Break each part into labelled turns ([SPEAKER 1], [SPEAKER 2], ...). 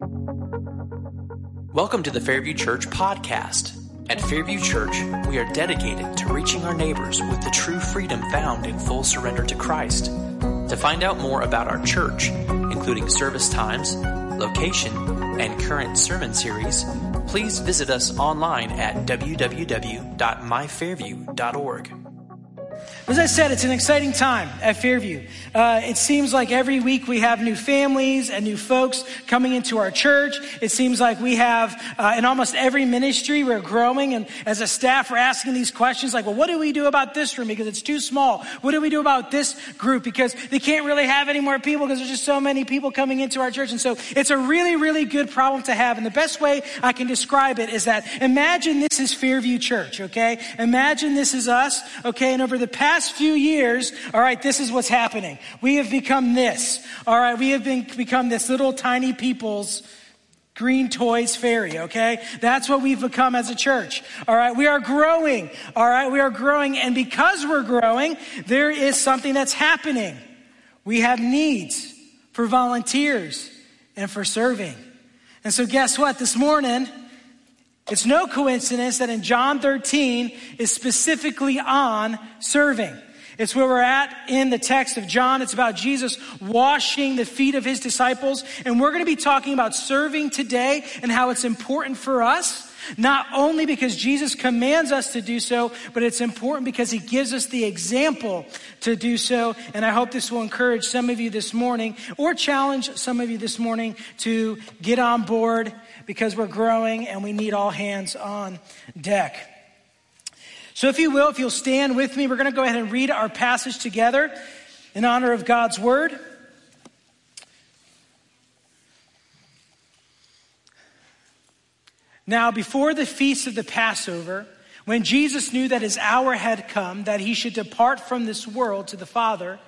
[SPEAKER 1] Welcome to the Fairview Church podcast. At Fairview Church, we are dedicated to reaching our neighbors with the true freedom found in full surrender to Christ. To find out more about our church, including service times, location, and current sermon series, please visit us online at www.myfairview.org.
[SPEAKER 2] As I said, it's an exciting time at Fairview. Uh, it seems like every week we have new families and new folks coming into our church. It seems like we have, uh, in almost every ministry, we're growing. And as a staff, we're asking these questions like, well, what do we do about this room because it's too small? What do we do about this group because they can't really have any more people because there's just so many people coming into our church. And so it's a really, really good problem to have. And the best way I can describe it is that imagine this is Fairview Church, okay? Imagine this is us, okay? And over the past few years, all right, this is what's happening. We have become this, all right? We have been, become this little tiny people's green toys fairy, okay? That's what we've become as a church, all right? We are growing, all right? We are growing, and because we're growing, there is something that's happening. We have needs for volunteers and for serving. And so, guess what? This morning, it's no coincidence that in John 13 is specifically on serving. It's where we're at in the text of John. It's about Jesus washing the feet of his disciples. And we're going to be talking about serving today and how it's important for us. Not only because Jesus commands us to do so, but it's important because he gives us the example to do so. And I hope this will encourage some of you this morning or challenge some of you this morning to get on board because we're growing and we need all hands on deck. So, if you will, if you'll stand with me, we're going to go ahead and read our passage together in honor of God's word. Now, before the feast of the Passover, when Jesus knew that his hour had come, that he should depart from this world to the Father,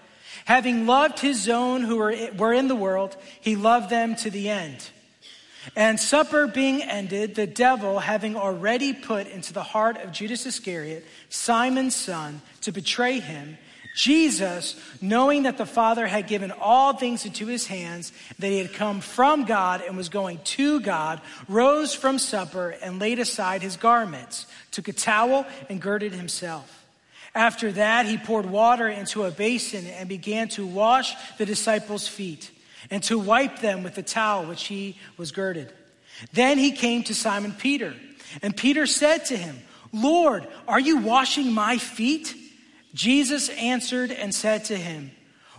[SPEAKER 2] having loved his own who were in the world, he loved them to the end. And supper being ended, the devil, having already put into the heart of Judas Iscariot, Simon's son, to betray him, Jesus, knowing that the Father had given all things into his hands, that he had come from God and was going to God, rose from supper and laid aside his garments, took a towel and girded himself. After that, he poured water into a basin and began to wash the disciples' feet and to wipe them with the towel which he was girded. Then he came to Simon Peter, and Peter said to him, Lord, are you washing my feet? Jesus answered and said to him,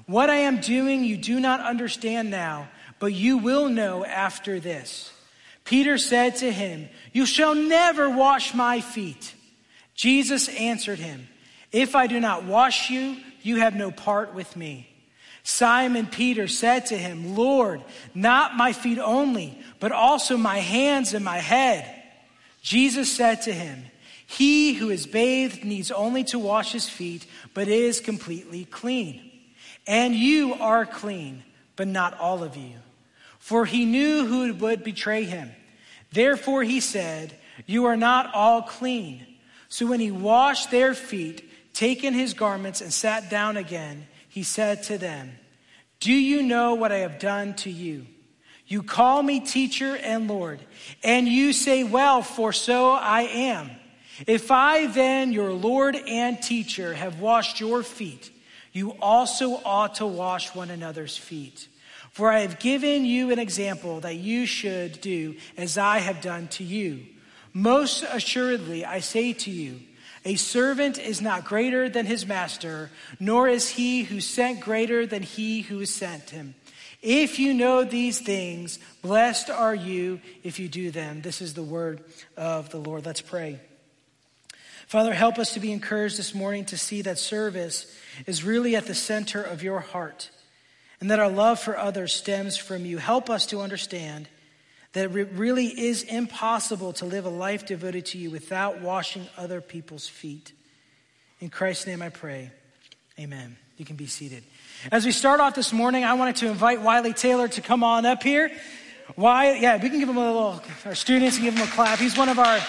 [SPEAKER 2] What I am doing you do not understand now, but you will know after this. Peter said to him, You shall never wash my feet. Jesus answered him, If I do not wash you, you have no part with me. Simon Peter said to him, Lord, not my feet only, but also my hands and my head. Jesus said to him, He who is bathed needs only to wash his feet, but is completely clean. And you are clean, but not all of you. For he knew who would betray him. Therefore he said, You are not all clean. So when he washed their feet, taken his garments, and sat down again, he said to them, Do you know what I have done to you? You call me teacher and Lord, and you say, Well, for so I am. If I then, your Lord and teacher, have washed your feet, you also ought to wash one another's feet. For I have given you an example that you should do as I have done to you. Most assuredly, I say to you, a servant is not greater than his master, nor is he who sent greater than he who sent him. If you know these things, blessed are you if you do them. This is the word of the Lord. Let's pray. Father, help us to be encouraged this morning to see that service is really at the center of your heart and that our love for others stems from you. Help us to understand that it really is impossible to live a life devoted to you without washing other people's feet. In Christ's name I pray. Amen. You can be seated. As we start off this morning, I wanted to invite Wiley Taylor to come on up here. Why? Yeah, we can give him a little, our students can give him a clap. He's one of our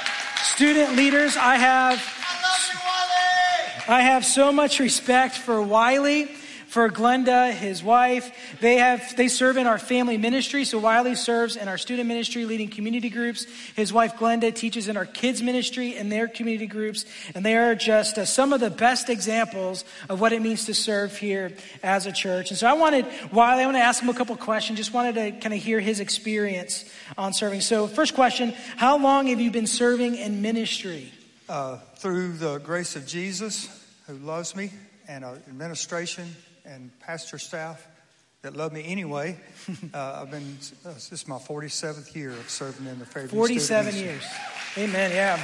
[SPEAKER 2] student leaders. I have, I, you, I have so much respect for Wiley for Glenda, his wife. They have, they serve in our family ministry. So Wiley serves in our student ministry, leading community groups. His wife Glenda teaches in our kids ministry and their community groups. And they are just uh, some of the best examples of what it means to serve here as a church. And so I wanted, Wiley, I want to ask him a couple questions. Just wanted to kind of hear his experience on serving. So first question, how long have you been serving in ministry?
[SPEAKER 3] Uh, through the grace of Jesus, who loves me, and uh, administration and pastor staff that love me anyway. Uh, I've been, uh, this is my 47th year of serving in the Fairview
[SPEAKER 2] 47 years. Amen, yeah.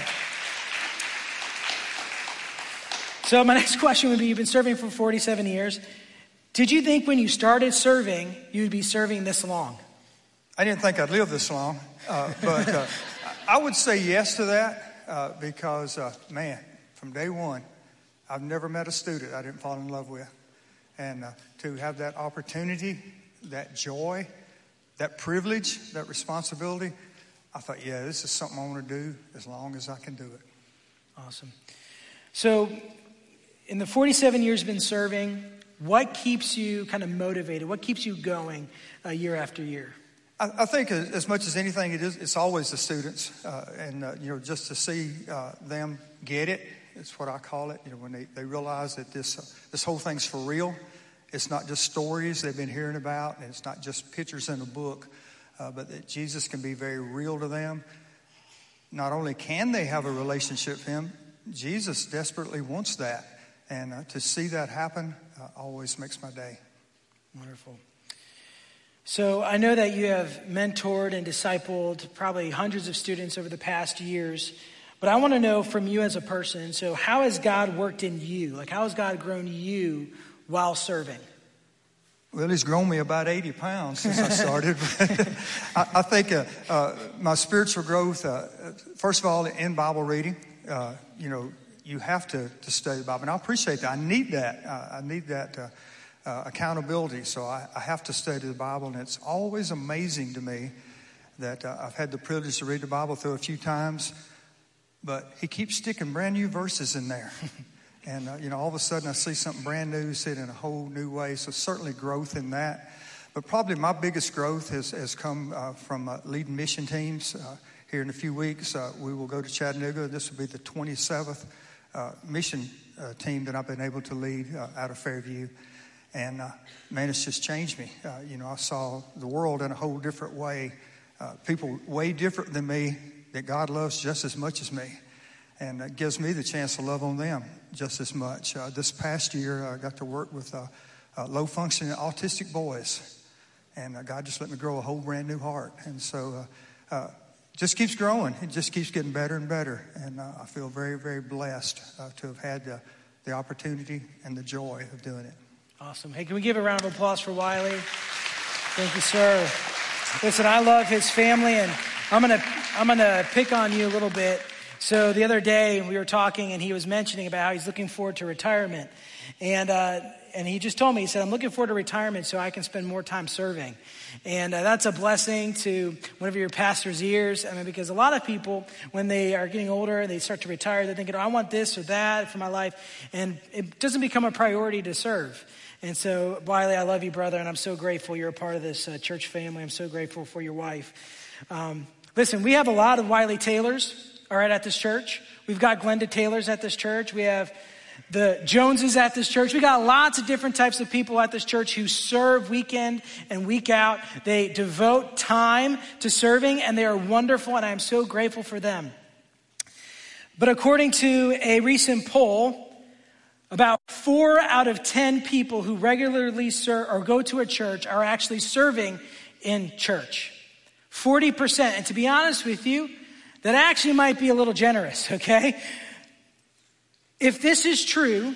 [SPEAKER 2] So, my next question would be You've been serving for 47 years. Did you think when you started serving, you would be serving this long?
[SPEAKER 3] I didn't think I'd live this long, uh, but uh, I would say yes to that uh, because, uh, man, from day one, I've never met a student I didn't fall in love with. And uh, to have that opportunity, that joy, that privilege, that responsibility, I thought, yeah, this is something I want to do as long as I can do it.
[SPEAKER 2] Awesome. So, in the 47 years been serving, what keeps you kind of motivated? What keeps you going uh, year after year?
[SPEAKER 3] I, I, think as much as anything, it is, it's always the students. Uh, and, uh, you know, just to see uh, them get it it's what I call it. You know, when they, they realize that this, uh, this whole thing's for real. It's not just stories they've been hearing about, and it's not just pictures in a book, uh, but that Jesus can be very real to them. Not only can they have a relationship with Him, Jesus desperately wants that. And uh, to see that happen uh, always makes my day.
[SPEAKER 2] Wonderful. So I know that you have mentored and discipled probably hundreds of students over the past years. But I want to know from you as a person so, how has God worked in you? Like, how has God grown you while serving?
[SPEAKER 3] Well, he's grown me about 80 pounds since I started. I, I, think uh, uh, my spiritual growth, uh, first of all, in Bible reading, uh, you know, you have to, to study the Bible. And I appreciate that. I need that. Uh, I need that uh, accountability. So I, I, have to study the Bible. And it's always amazing to me that I've had the privilege to read the Bible through a few times. But he keeps sticking brand new verses in there. and, uh, you know, all of a sudden I see something brand new, see it in a whole new way. So certainly growth in that. But probably my biggest growth has, has come uh, from uh, leading mission teams. Uh, here in a few weeks, uh, we will go to Chattanooga. This will be the 27th uh, mission team that I've been able to lead out of Fairview. And man, it's just changed me. you know, I saw the world in a whole different way. people way different than me that God loves just as much as me. And it gives me the chance to love on them just as much. Uh, this past year, I got to work with uh, uh, low functioning autistic boys. And uh, God just let me grow a whole brand new heart. And so uh, uh, just keeps growing. It just keeps getting better and better. And I feel very, very blessed to have had the, the opportunity and the joy of doing it.
[SPEAKER 2] Awesome. Hey, can we give a round of applause for Wiley? Thank you, sir. Listen, I love his family and I'm gonna I'm gonna pick on you a little bit. So the other day we were talking, and he was mentioning about how he's looking forward to retirement, and uh, and he just told me he said I'm looking forward to retirement so I can spend more time serving, and uh, that's a blessing to one of your pastor's ears. I mean, because a lot of people when they are getting older, and they start to retire, they're thinking, oh, I want this or that for my life, and it doesn't become a priority to serve. And so, Wiley, I love you, brother, and I'm so grateful you're a part of this uh, church family. I'm so grateful for your wife. Um, Listen, we have a lot of Wiley Taylors, all right, at this church. We've got Glenda Taylors at this church. We have the Joneses at this church. We got lots of different types of people at this church who serve weekend and week out. They devote time to serving and they are wonderful and I am so grateful for them. But according to a recent poll, about four out of 10 people who regularly serve or go to a church are actually serving in church. 40%. And to be honest with you, that actually might be a little generous, okay? If this is true,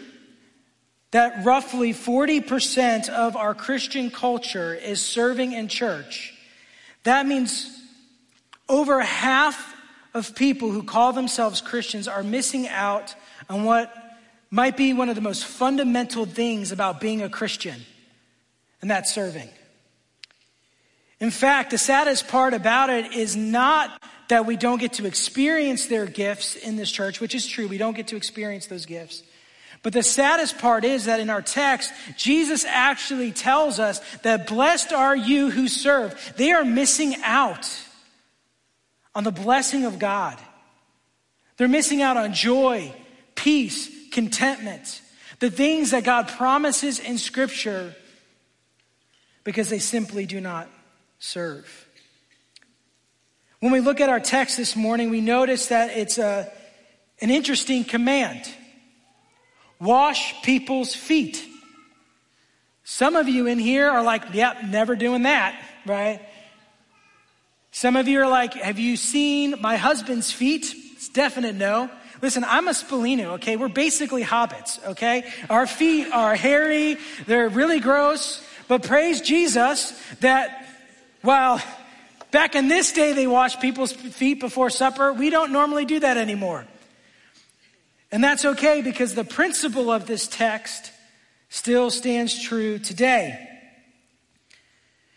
[SPEAKER 2] that roughly 40% of our Christian culture is serving in church, that means over half of people who call themselves Christians are missing out on what might be one of the most fundamental things about being a Christian, and that's serving. In fact, the saddest part about it is not that we don't get to experience their gifts in this church, which is true. We don't get to experience those gifts. But the saddest part is that in our text, Jesus actually tells us that blessed are you who serve. They are missing out on the blessing of God. They're missing out on joy, peace, contentment, the things that God promises in Scripture because they simply do not serve. When we look at our text this morning, we notice that it's a, an interesting command wash people's feet. Some of you in here are like, yep, never doing that, right? Some of you are like, have you seen my husband's feet? It's definite no. Listen, I'm a Spallino, okay? We're basically hobbits, okay? Our feet are hairy, they're really gross, but praise Jesus that while back in this day they washed people's feet before supper, we don't normally do that anymore. And that's okay because the principle of this text still stands true today.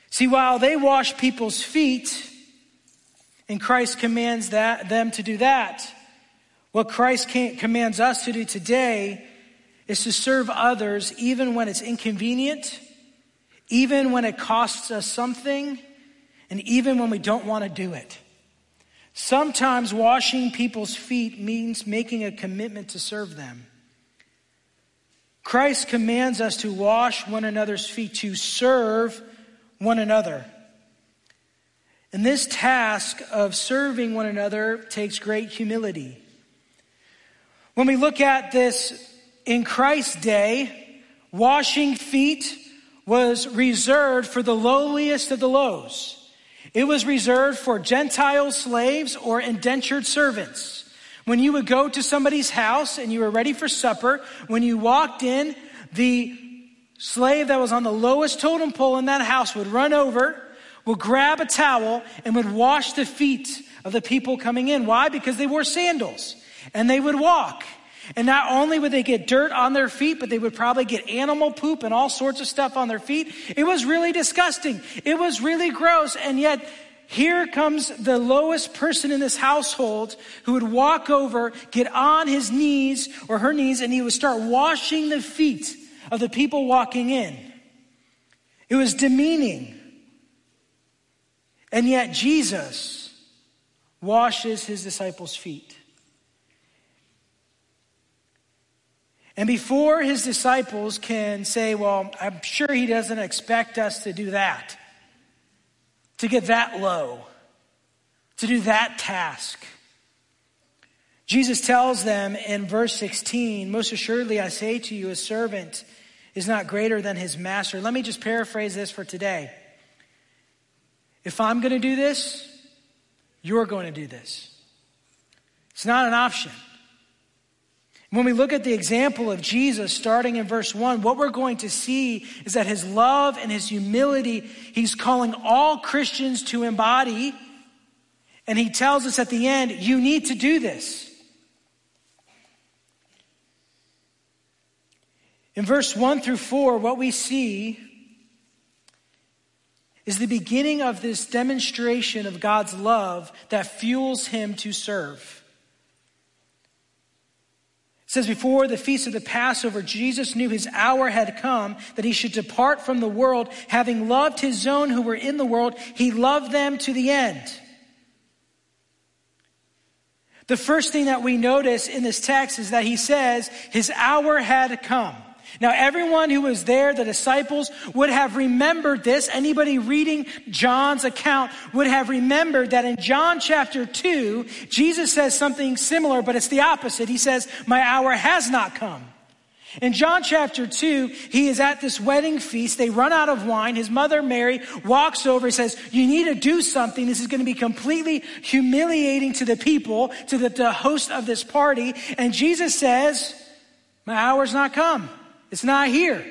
[SPEAKER 2] See, while they wash people's feet, and Christ commands that, them to do that, what Christ commands us to do today is to serve others even when it's inconvenient, even when it costs us something, and even when we don't want to do it. Sometimes washing people's feet means making a commitment to serve them. Christ commands us to wash one another's feet, to serve one another. And this task of serving one another takes great humility. When we look at this in Christ's day, washing feet was reserved for the lowliest of the lows. It was reserved for Gentile slaves or indentured servants. When you would go to somebody's house and you were ready for supper, when you walked in, the slave that was on the lowest totem pole in that house would run over, would grab a towel, and would wash the feet of the people coming in. Why? Because they wore sandals and they would walk. And not only would they get dirt on their feet, but they would probably get animal poop and all sorts of stuff on their feet. It was really disgusting. It was really gross. And yet, here comes the lowest person in this household who would walk over, get on his knees or her knees, and he would start washing the feet of the people walking in. It was demeaning. And yet, Jesus washes his disciples' feet. And before his disciples can say, Well, I'm sure he doesn't expect us to do that, to get that low, to do that task. Jesus tells them in verse 16, Most assuredly I say to you, a servant is not greater than his master. Let me just paraphrase this for today. If I'm going to do this, you're going to do this. It's not an option. When we look at the example of Jesus starting in verse 1, what we're going to see is that his love and his humility, he's calling all Christians to embody. And he tells us at the end, you need to do this. In verse 1 through 4, what we see is the beginning of this demonstration of God's love that fuels him to serve says before the feast of the Passover, Jesus knew his hour had come that he should depart from the world. Having loved his own who were in the world, he loved them to the end. The first thing that we notice in this text is that he says his hour had come. Now, everyone who was there, the disciples, would have remembered this. Anybody reading John's account would have remembered that in John chapter 2, Jesus says something similar, but it's the opposite. He says, My hour has not come. In John chapter 2, he is at this wedding feast. They run out of wine. His mother, Mary, walks over and says, You need to do something. This is going to be completely humiliating to the people, to the, the host of this party. And Jesus says, My hour's not come. It's not here.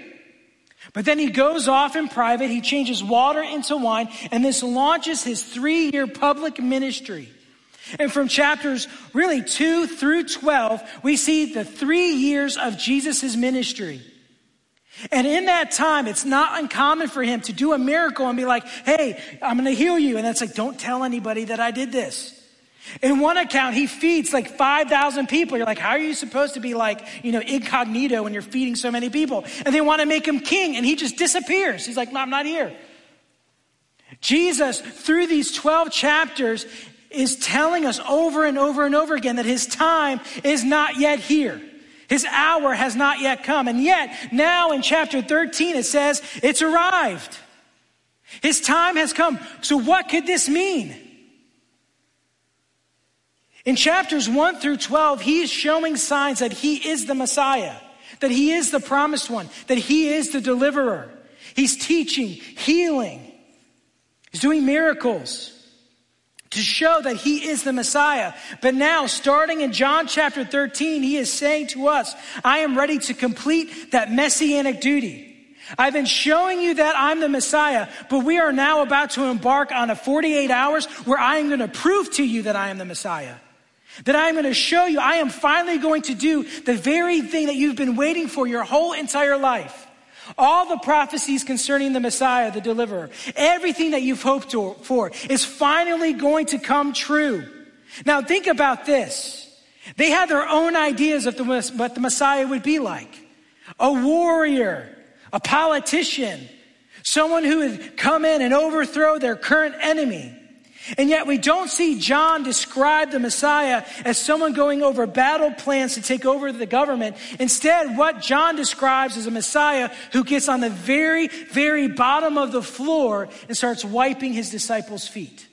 [SPEAKER 2] But then he goes off in private, he changes water into wine, and this launches his three year public ministry. And from chapters really 2 through 12, we see the three years of Jesus' ministry. And in that time, it's not uncommon for him to do a miracle and be like, hey, I'm going to heal you. And that's like, don't tell anybody that I did this. In one account, he feeds like 5,000 people. You're like, how are you supposed to be like, you know, incognito when you're feeding so many people? And they want to make him king, and he just disappears. He's like, no, I'm not here. Jesus, through these 12 chapters, is telling us over and over and over again that his time is not yet here. His hour has not yet come. And yet, now in chapter 13, it says it's arrived. His time has come. So, what could this mean? In chapters 1 through 12, he is showing signs that he is the Messiah, that he is the promised one, that he is the deliverer. He's teaching, healing, he's doing miracles to show that he is the Messiah. But now, starting in John chapter 13, he is saying to us, I am ready to complete that messianic duty. I've been showing you that I'm the Messiah, but we are now about to embark on a 48 hours where I am going to prove to you that I am the Messiah. That I am going to show you, I am finally going to do the very thing that you've been waiting for your whole entire life. All the prophecies concerning the Messiah, the deliverer, everything that you've hoped for is finally going to come true. Now think about this. They had their own ideas of the, what the Messiah would be like. A warrior, a politician, someone who would come in and overthrow their current enemy. And yet we don't see John describe the Messiah as someone going over battle plans to take over the government. Instead, what John describes is a Messiah who gets on the very, very bottom of the floor and starts wiping his disciples' feet.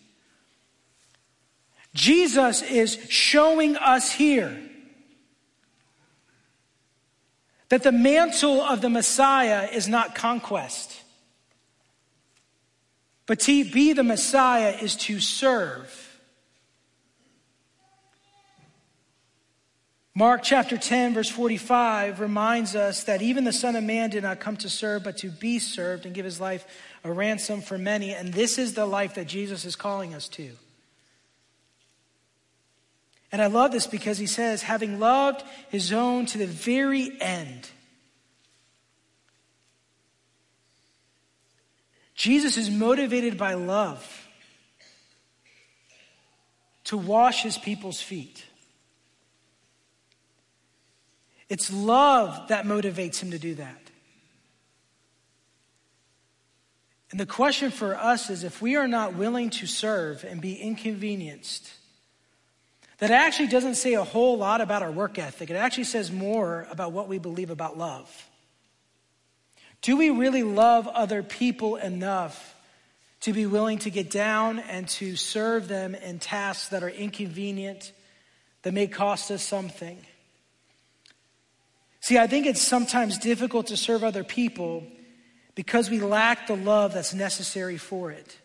[SPEAKER 2] Jesus is showing us here that the mantle of the Messiah is not conquest. But to be the Messiah is to serve. Mark chapter 10, verse 45 reminds us that even the Son of Man did not come to serve, but to be served and give his life a ransom for many. And this is the life that Jesus is calling us to. And I love this because he says, having loved his own to the very end. Jesus is motivated by love to wash his people's feet. It's love that motivates him to do that. And the question for us is if we are not willing to serve and be inconvenienced, that actually doesn't say a whole lot about our work ethic. It actually says more about what we believe about love. Do we really love other people enough to be willing to get down and to serve them in tasks that are inconvenient, that may cost us something? See, I think it's sometimes difficult to serve other people because we lack the love that's necessary for it.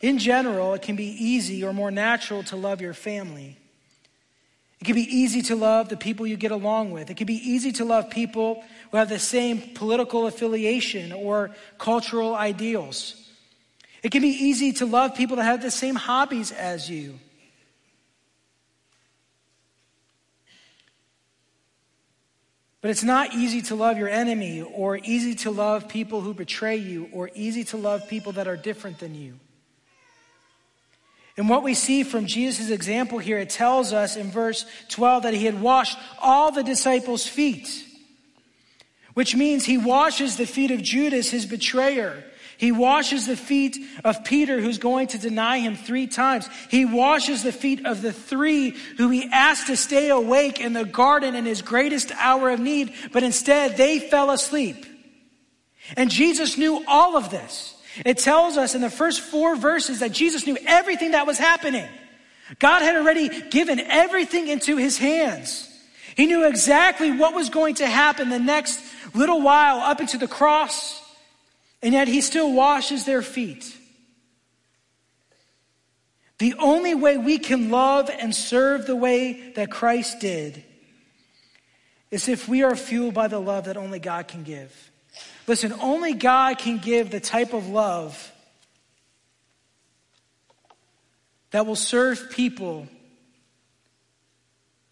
[SPEAKER 2] In general, it can be easy or more natural to love your family. It can be easy to love the people you get along with. It can be easy to love people who have the same political affiliation or cultural ideals. It can be easy to love people that have the same hobbies as you. But it's not easy to love your enemy or easy to love people who betray you or easy to love people that are different than you. And what we see from Jesus' example here, it tells us in verse 12 that he had washed all the disciples' feet, which means he washes the feet of Judas, his betrayer. He washes the feet of Peter, who's going to deny him three times. He washes the feet of the three who he asked to stay awake in the garden in his greatest hour of need, but instead they fell asleep. And Jesus knew all of this. It tells us in the first four verses that Jesus knew everything that was happening. God had already given everything into his hands. He knew exactly what was going to happen the next little while up into the cross, and yet he still washes their feet. The only way we can love and serve the way that Christ did is if we are fueled by the love that only God can give. Listen, only God can give the type of love that will serve people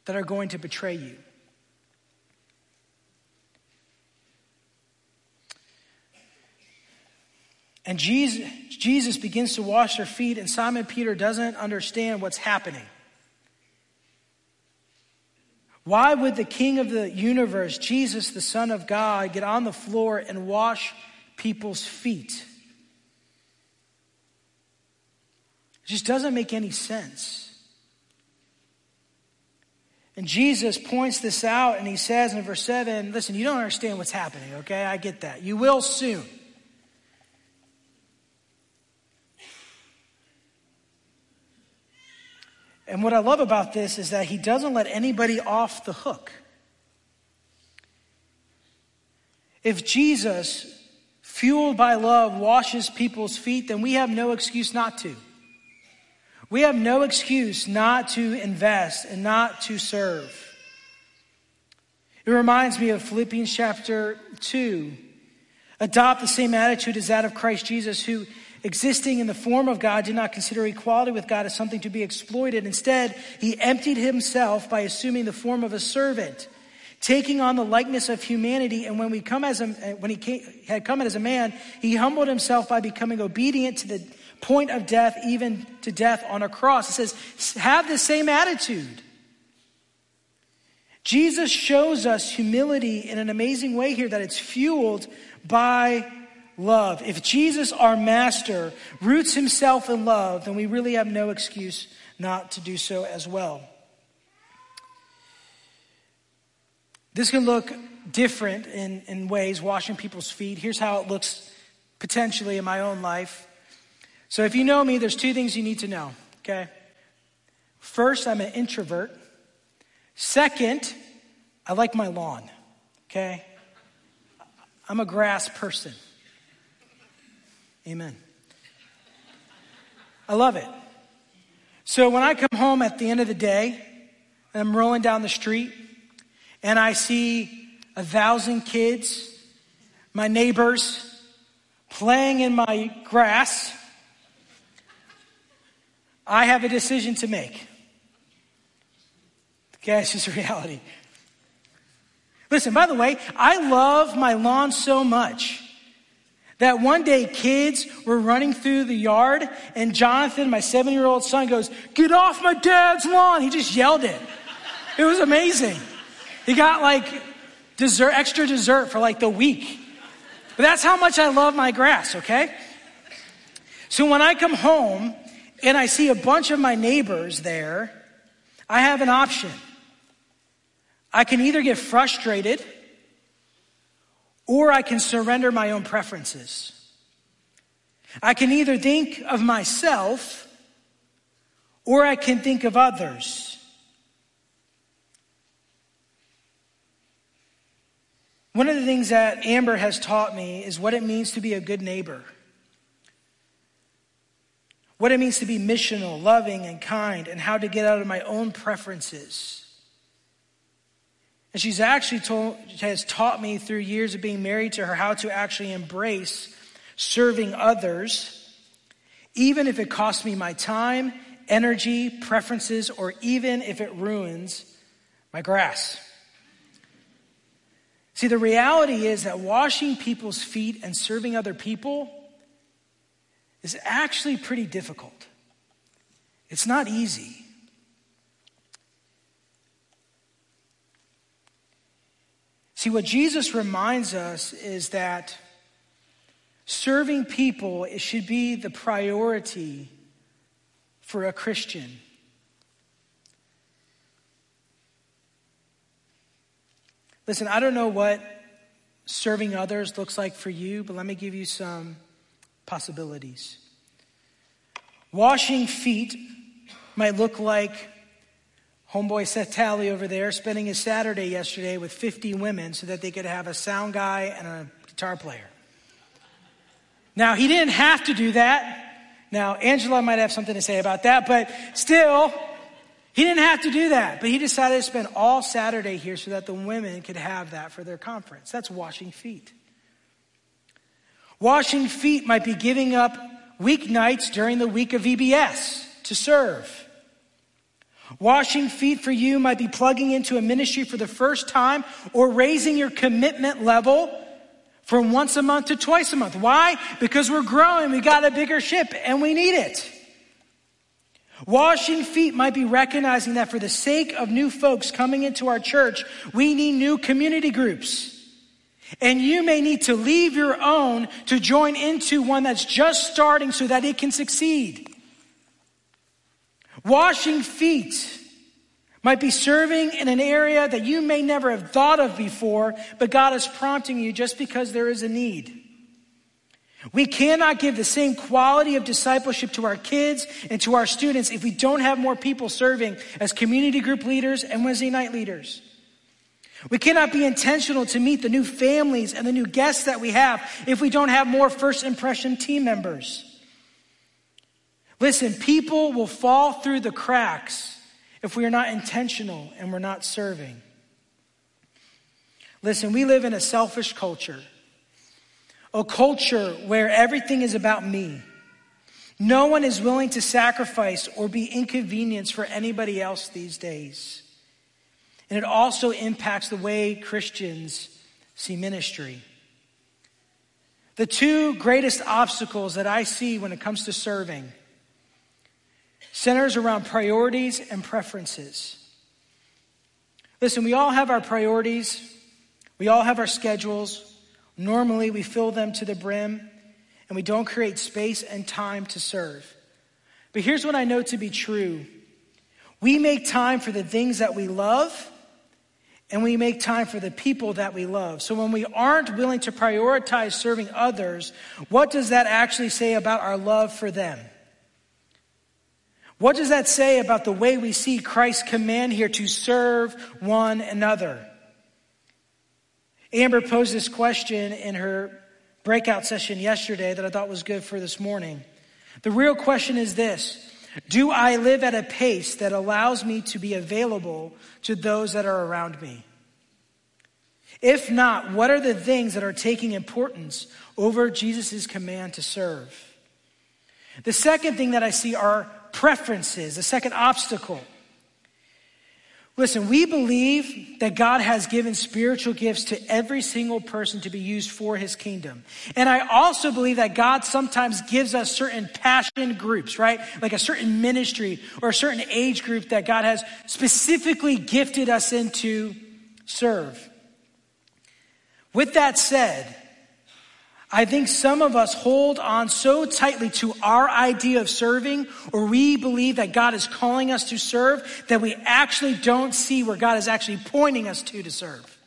[SPEAKER 2] that are going to betray you. And Jesus, Jesus begins to wash their feet, and Simon Peter doesn't understand what's happening. Why would the King of the universe, Jesus, the Son of God, get on the floor and wash people's feet? It just doesn't make any sense. And Jesus points this out and he says in verse 7 listen, you don't understand what's happening, okay? I get that. You will soon. And what I love about this is that he doesn't let anybody off the hook. If Jesus, fueled by love, washes people's feet, then we have no excuse not to. We have no excuse not to invest and not to serve. It reminds me of Philippians chapter 2. Adopt the same attitude as that of Christ Jesus, who, existing in the form of God, did not consider equality with God as something to be exploited. Instead, he emptied himself by assuming the form of a servant, taking on the likeness of humanity. And when, we come as a, when he came, had come as a man, he humbled himself by becoming obedient to the point of death, even to death on a cross. It says, have the same attitude. Jesus shows us humility in an amazing way here that it's fueled by love. If Jesus, our master, roots himself in love, then we really have no excuse not to do so as well. This can look different in, in ways, washing people's feet. Here's how it looks potentially in my own life. So if you know me, there's two things you need to know, okay? First, I'm an introvert. Second, I like my lawn, okay? I'm a grass person. Amen. I love it. So when I come home at the end of the day, I'm rolling down the street, and I see a thousand kids, my neighbors, playing in my grass, I have a decision to make. Okay, it's just reality. Listen, by the way, I love my lawn so much that one day kids were running through the yard and Jonathan, my seven year old son, goes, Get off my dad's lawn. He just yelled it. It was amazing. He got like dessert, extra dessert for like the week. But that's how much I love my grass, okay? So when I come home and I see a bunch of my neighbors there, I have an option. I can either get frustrated or I can surrender my own preferences. I can either think of myself or I can think of others. One of the things that Amber has taught me is what it means to be a good neighbor what it means to be missional, loving, and kind, and how to get out of my own preferences. And she's actually told, has taught me through years of being married to her how to actually embrace serving others, even if it costs me my time, energy, preferences, or even if it ruins my grass. See, the reality is that washing people's feet and serving other people is actually pretty difficult. It's not easy. See, what Jesus reminds us is that serving people it should be the priority for a Christian. Listen, I don't know what serving others looks like for you, but let me give you some possibilities. Washing feet might look like homeboy Seth Talley over there spending his Saturday yesterday with 50 women so that they could have a sound guy and a guitar player. Now, he didn't have to do that. Now, Angela might have something to say about that, but still, he didn't have to do that. But he decided to spend all Saturday here so that the women could have that for their conference. That's washing feet. Washing feet might be giving up weeknights during the week of VBS to serve. Washing feet for you might be plugging into a ministry for the first time or raising your commitment level from once a month to twice a month. Why? Because we're growing, we got a bigger ship, and we need it. Washing feet might be recognizing that for the sake of new folks coming into our church, we need new community groups. And you may need to leave your own to join into one that's just starting so that it can succeed. Washing feet might be serving in an area that you may never have thought of before, but God is prompting you just because there is a need. We cannot give the same quality of discipleship to our kids and to our students if we don't have more people serving as community group leaders and Wednesday night leaders. We cannot be intentional to meet the new families and the new guests that we have if we don't have more first impression team members. Listen, people will fall through the cracks if we are not intentional and we're not serving. Listen, we live in a selfish culture a culture where everything is about me. No one is willing to sacrifice or be inconvenienced for anybody else these days. And it also impacts the way Christians see ministry. The two greatest obstacles that I see when it comes to serving centers around priorities and preferences. Listen, we all have our priorities. We all have our schedules. Normally, we fill them to the brim and we don't create space and time to serve. But here's what I know to be true we make time for the things that we love, and we make time for the people that we love. So when we aren't willing to prioritize serving others, what does that actually say about our love for them? What does that say about the way we see Christ's command here to serve one another? Amber posed this question in her breakout session yesterday that I thought was good for this morning. The real question is this Do I live at a pace that allows me to be available to those that are around me? If not, what are the things that are taking importance over Jesus' command to serve? The second thing that I see are preferences, the second obstacle. Listen, we believe that God has given spiritual gifts to every single person to be used for his kingdom. And I also believe that God sometimes gives us certain passion groups, right? Like a certain ministry or a certain age group that God has specifically gifted us into serve. With that said, I think some of us hold on so tightly to our idea of serving, or we believe that God is calling us to serve, that we actually don't see where God is actually pointing us to to serve.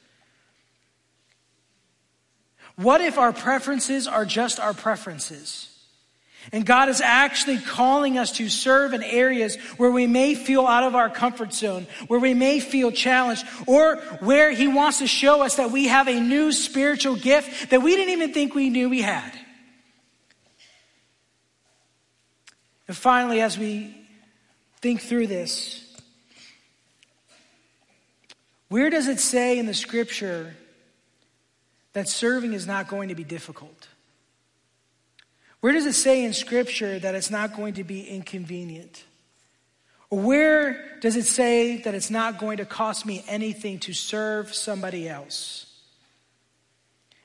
[SPEAKER 2] What if our preferences are just our preferences? And God is actually calling us to serve in areas where we may feel out of our comfort zone, where we may feel challenged, or where He wants to show us that we have a new spiritual gift that we didn't even think we knew we had. And finally, as we think through this, where does it say in the scripture that serving is not going to be difficult? Where does it say in Scripture that it's not going to be inconvenient? Or where does it say that it's not going to cost me anything to serve somebody else?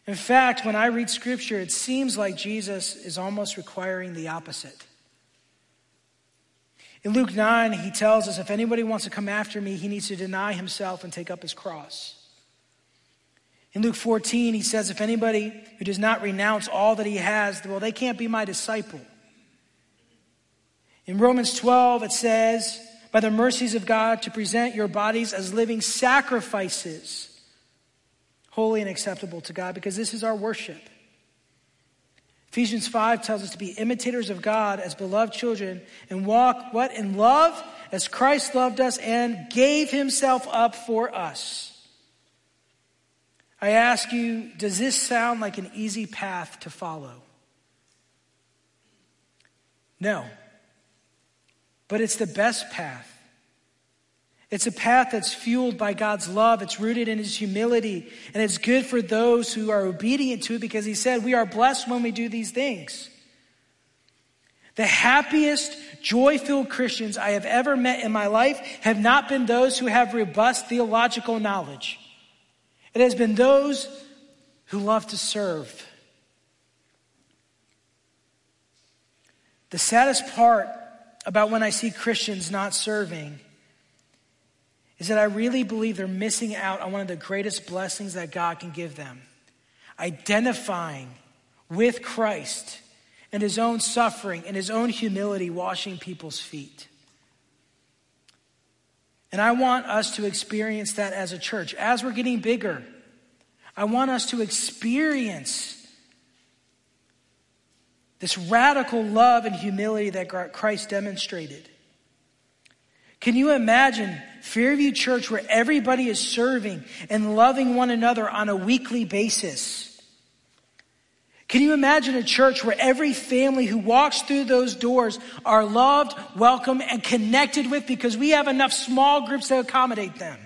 [SPEAKER 2] In fact, when I read Scripture, it seems like Jesus is almost requiring the opposite. In Luke 9, he tells us if anybody wants to come after me, he needs to deny himself and take up his cross. In Luke 14, he says, If anybody who does not renounce all that he has, well, they can't be my disciple. In Romans 12, it says, By the mercies of God, to present your bodies as living sacrifices, holy and acceptable to God, because this is our worship. Ephesians 5 tells us to be imitators of God as beloved children and walk what in love as Christ loved us and gave himself up for us. I ask you, does this sound like an easy path to follow? No. But it's the best path. It's a path that's fueled by God's love. It's rooted in His humility. And it's good for those who are obedient to it because He said, We are blessed when we do these things. The happiest, joy filled Christians I have ever met in my life have not been those who have robust theological knowledge. It has been those who love to serve. The saddest part about when I see Christians not serving is that I really believe they're missing out on one of the greatest blessings that God can give them identifying with Christ and his own suffering and his own humility, washing people's feet. And I want us to experience that as a church. As we're getting bigger, I want us to experience this radical love and humility that Christ demonstrated. Can you imagine Fairview Church where everybody is serving and loving one another on a weekly basis? Can you imagine a church where every family who walks through those doors are loved, welcome, and connected with because we have enough small groups to accommodate them?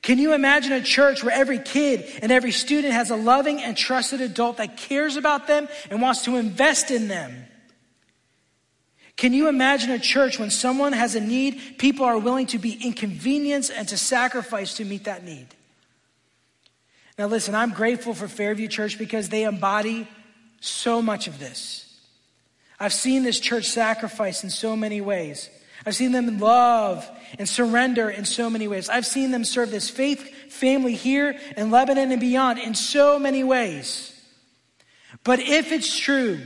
[SPEAKER 2] Can you imagine a church where every kid and every student has a loving and trusted adult that cares about them and wants to invest in them? Can you imagine a church when someone has a need, people are willing to be inconvenienced and to sacrifice to meet that need? Now, listen, I'm grateful for Fairview Church because they embody so much of this. I've seen this church sacrifice in so many ways. I've seen them love and surrender in so many ways. I've seen them serve this faith family here in Lebanon and beyond in so many ways. But if it's true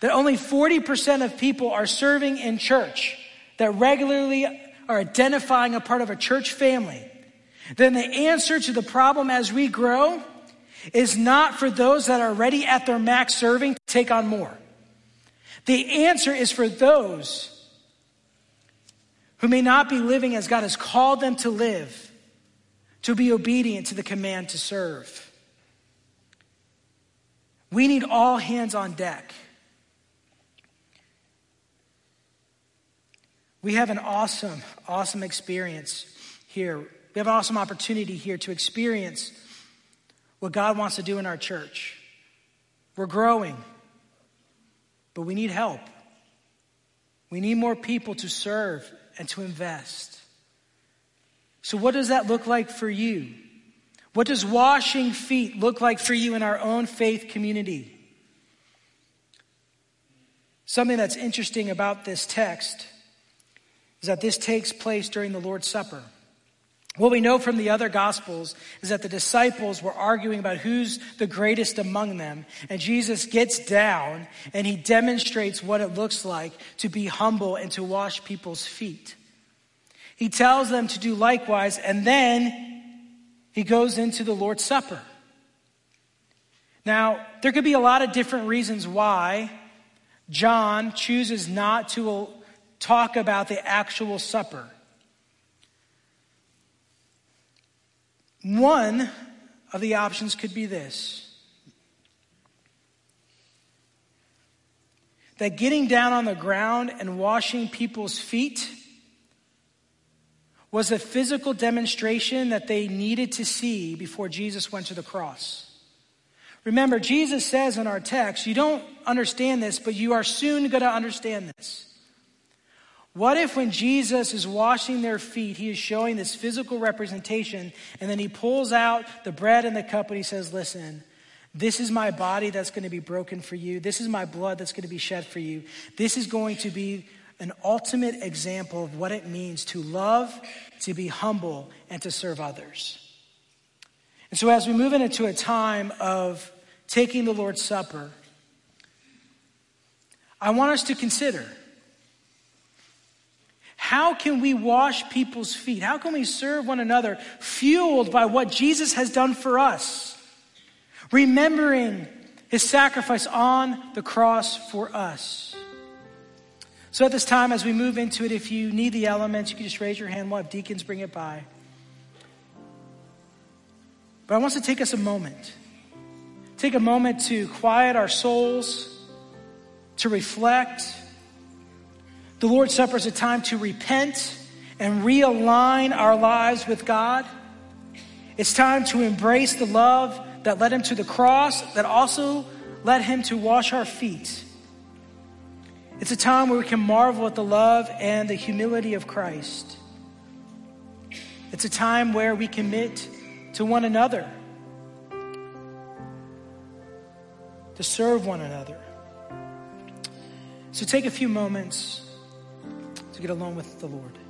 [SPEAKER 2] that only 40% of people are serving in church, that regularly are identifying a part of a church family, then the answer to the problem as we grow is not for those that are ready at their max serving to take on more. The answer is for those who may not be living as God has called them to live, to be obedient to the command to serve. We need all hands on deck. We have an awesome, awesome experience here we have an awesome opportunity here to experience what God wants to do in our church. We're growing, but we need help. We need more people to serve and to invest. So, what does that look like for you? What does washing feet look like for you in our own faith community? Something that's interesting about this text is that this takes place during the Lord's Supper. What we know from the other gospels is that the disciples were arguing about who's the greatest among them. And Jesus gets down and he demonstrates what it looks like to be humble and to wash people's feet. He tells them to do likewise, and then he goes into the Lord's Supper. Now, there could be a lot of different reasons why John chooses not to talk about the actual supper. One of the options could be this that getting down on the ground and washing people's feet was a physical demonstration that they needed to see before Jesus went to the cross. Remember, Jesus says in our text, you don't understand this, but you are soon going to understand this. What if when Jesus is washing their feet, he is showing this physical representation, and then he pulls out the bread and the cup and he says, Listen, this is my body that's going to be broken for you. This is my blood that's going to be shed for you. This is going to be an ultimate example of what it means to love, to be humble, and to serve others. And so, as we move into a time of taking the Lord's Supper, I want us to consider how can we wash people's feet? How can we serve one another fueled by what Jesus has done for us? Remembering his sacrifice on the cross for us. So at this time, as we move into it, if you need the elements, you can just raise your hand. We'll have deacons bring it by. But I want to take us a moment. Take a moment to quiet our souls, to reflect the Lord's Supper is a time to repent and realign our lives with God. It's time to embrace the love that led him to the cross, that also led him to wash our feet. It's a time where we can marvel at the love and the humility of Christ. It's a time where we commit to one another, to serve one another. So take a few moments to get alone with the Lord.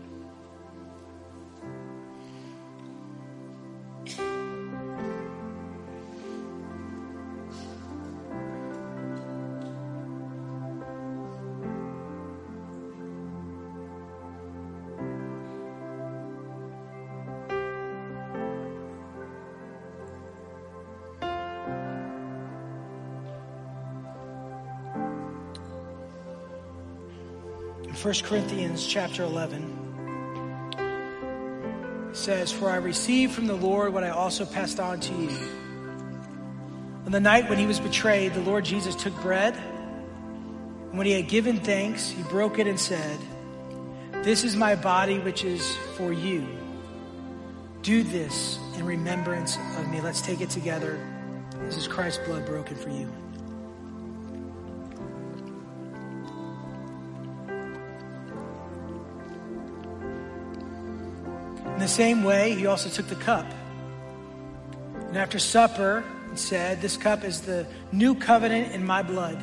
[SPEAKER 2] 1 Corinthians chapter 11 says, For I received from the Lord what I also passed on to you. On the night when he was betrayed, the Lord Jesus took bread, and when he had given thanks, he broke it and said, This is my body, which is for you. Do this in remembrance of me. Let's take it together. This is Christ's blood broken for you. Same way, he also took the cup. And after supper, said, This cup is the new covenant in my blood.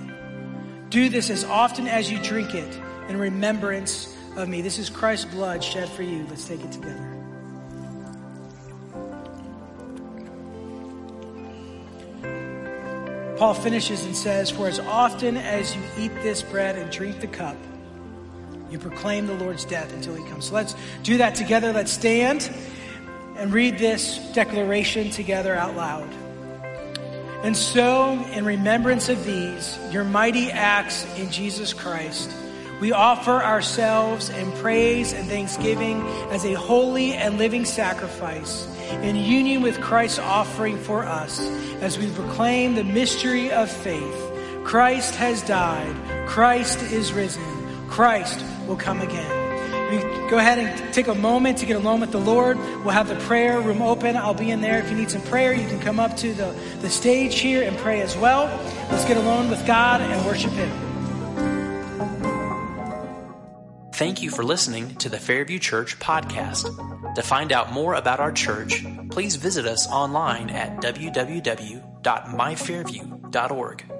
[SPEAKER 2] Do this as often as you drink it in remembrance of me. This is Christ's blood shed for you. Let's take it together. Paul finishes and says, For as often as you eat this bread and drink the cup, you proclaim the Lord's death until he comes. So let's do that together. Let's stand and read this declaration together out loud. And so, in remembrance of these, your mighty acts in Jesus Christ, we offer ourselves in praise and thanksgiving as a holy and living sacrifice in union with Christ's offering for us as we proclaim the mystery of faith. Christ has died. Christ is risen. Christ will come again. We go ahead and take a moment to get alone with the Lord. We'll have the prayer room open. I'll be in there. If you need some prayer, you can come up to the, the stage here and pray as well. Let's get alone with God and worship Him.
[SPEAKER 1] Thank you for listening to the Fairview Church podcast. To find out more about our church, please visit us online at www.myfairview.org.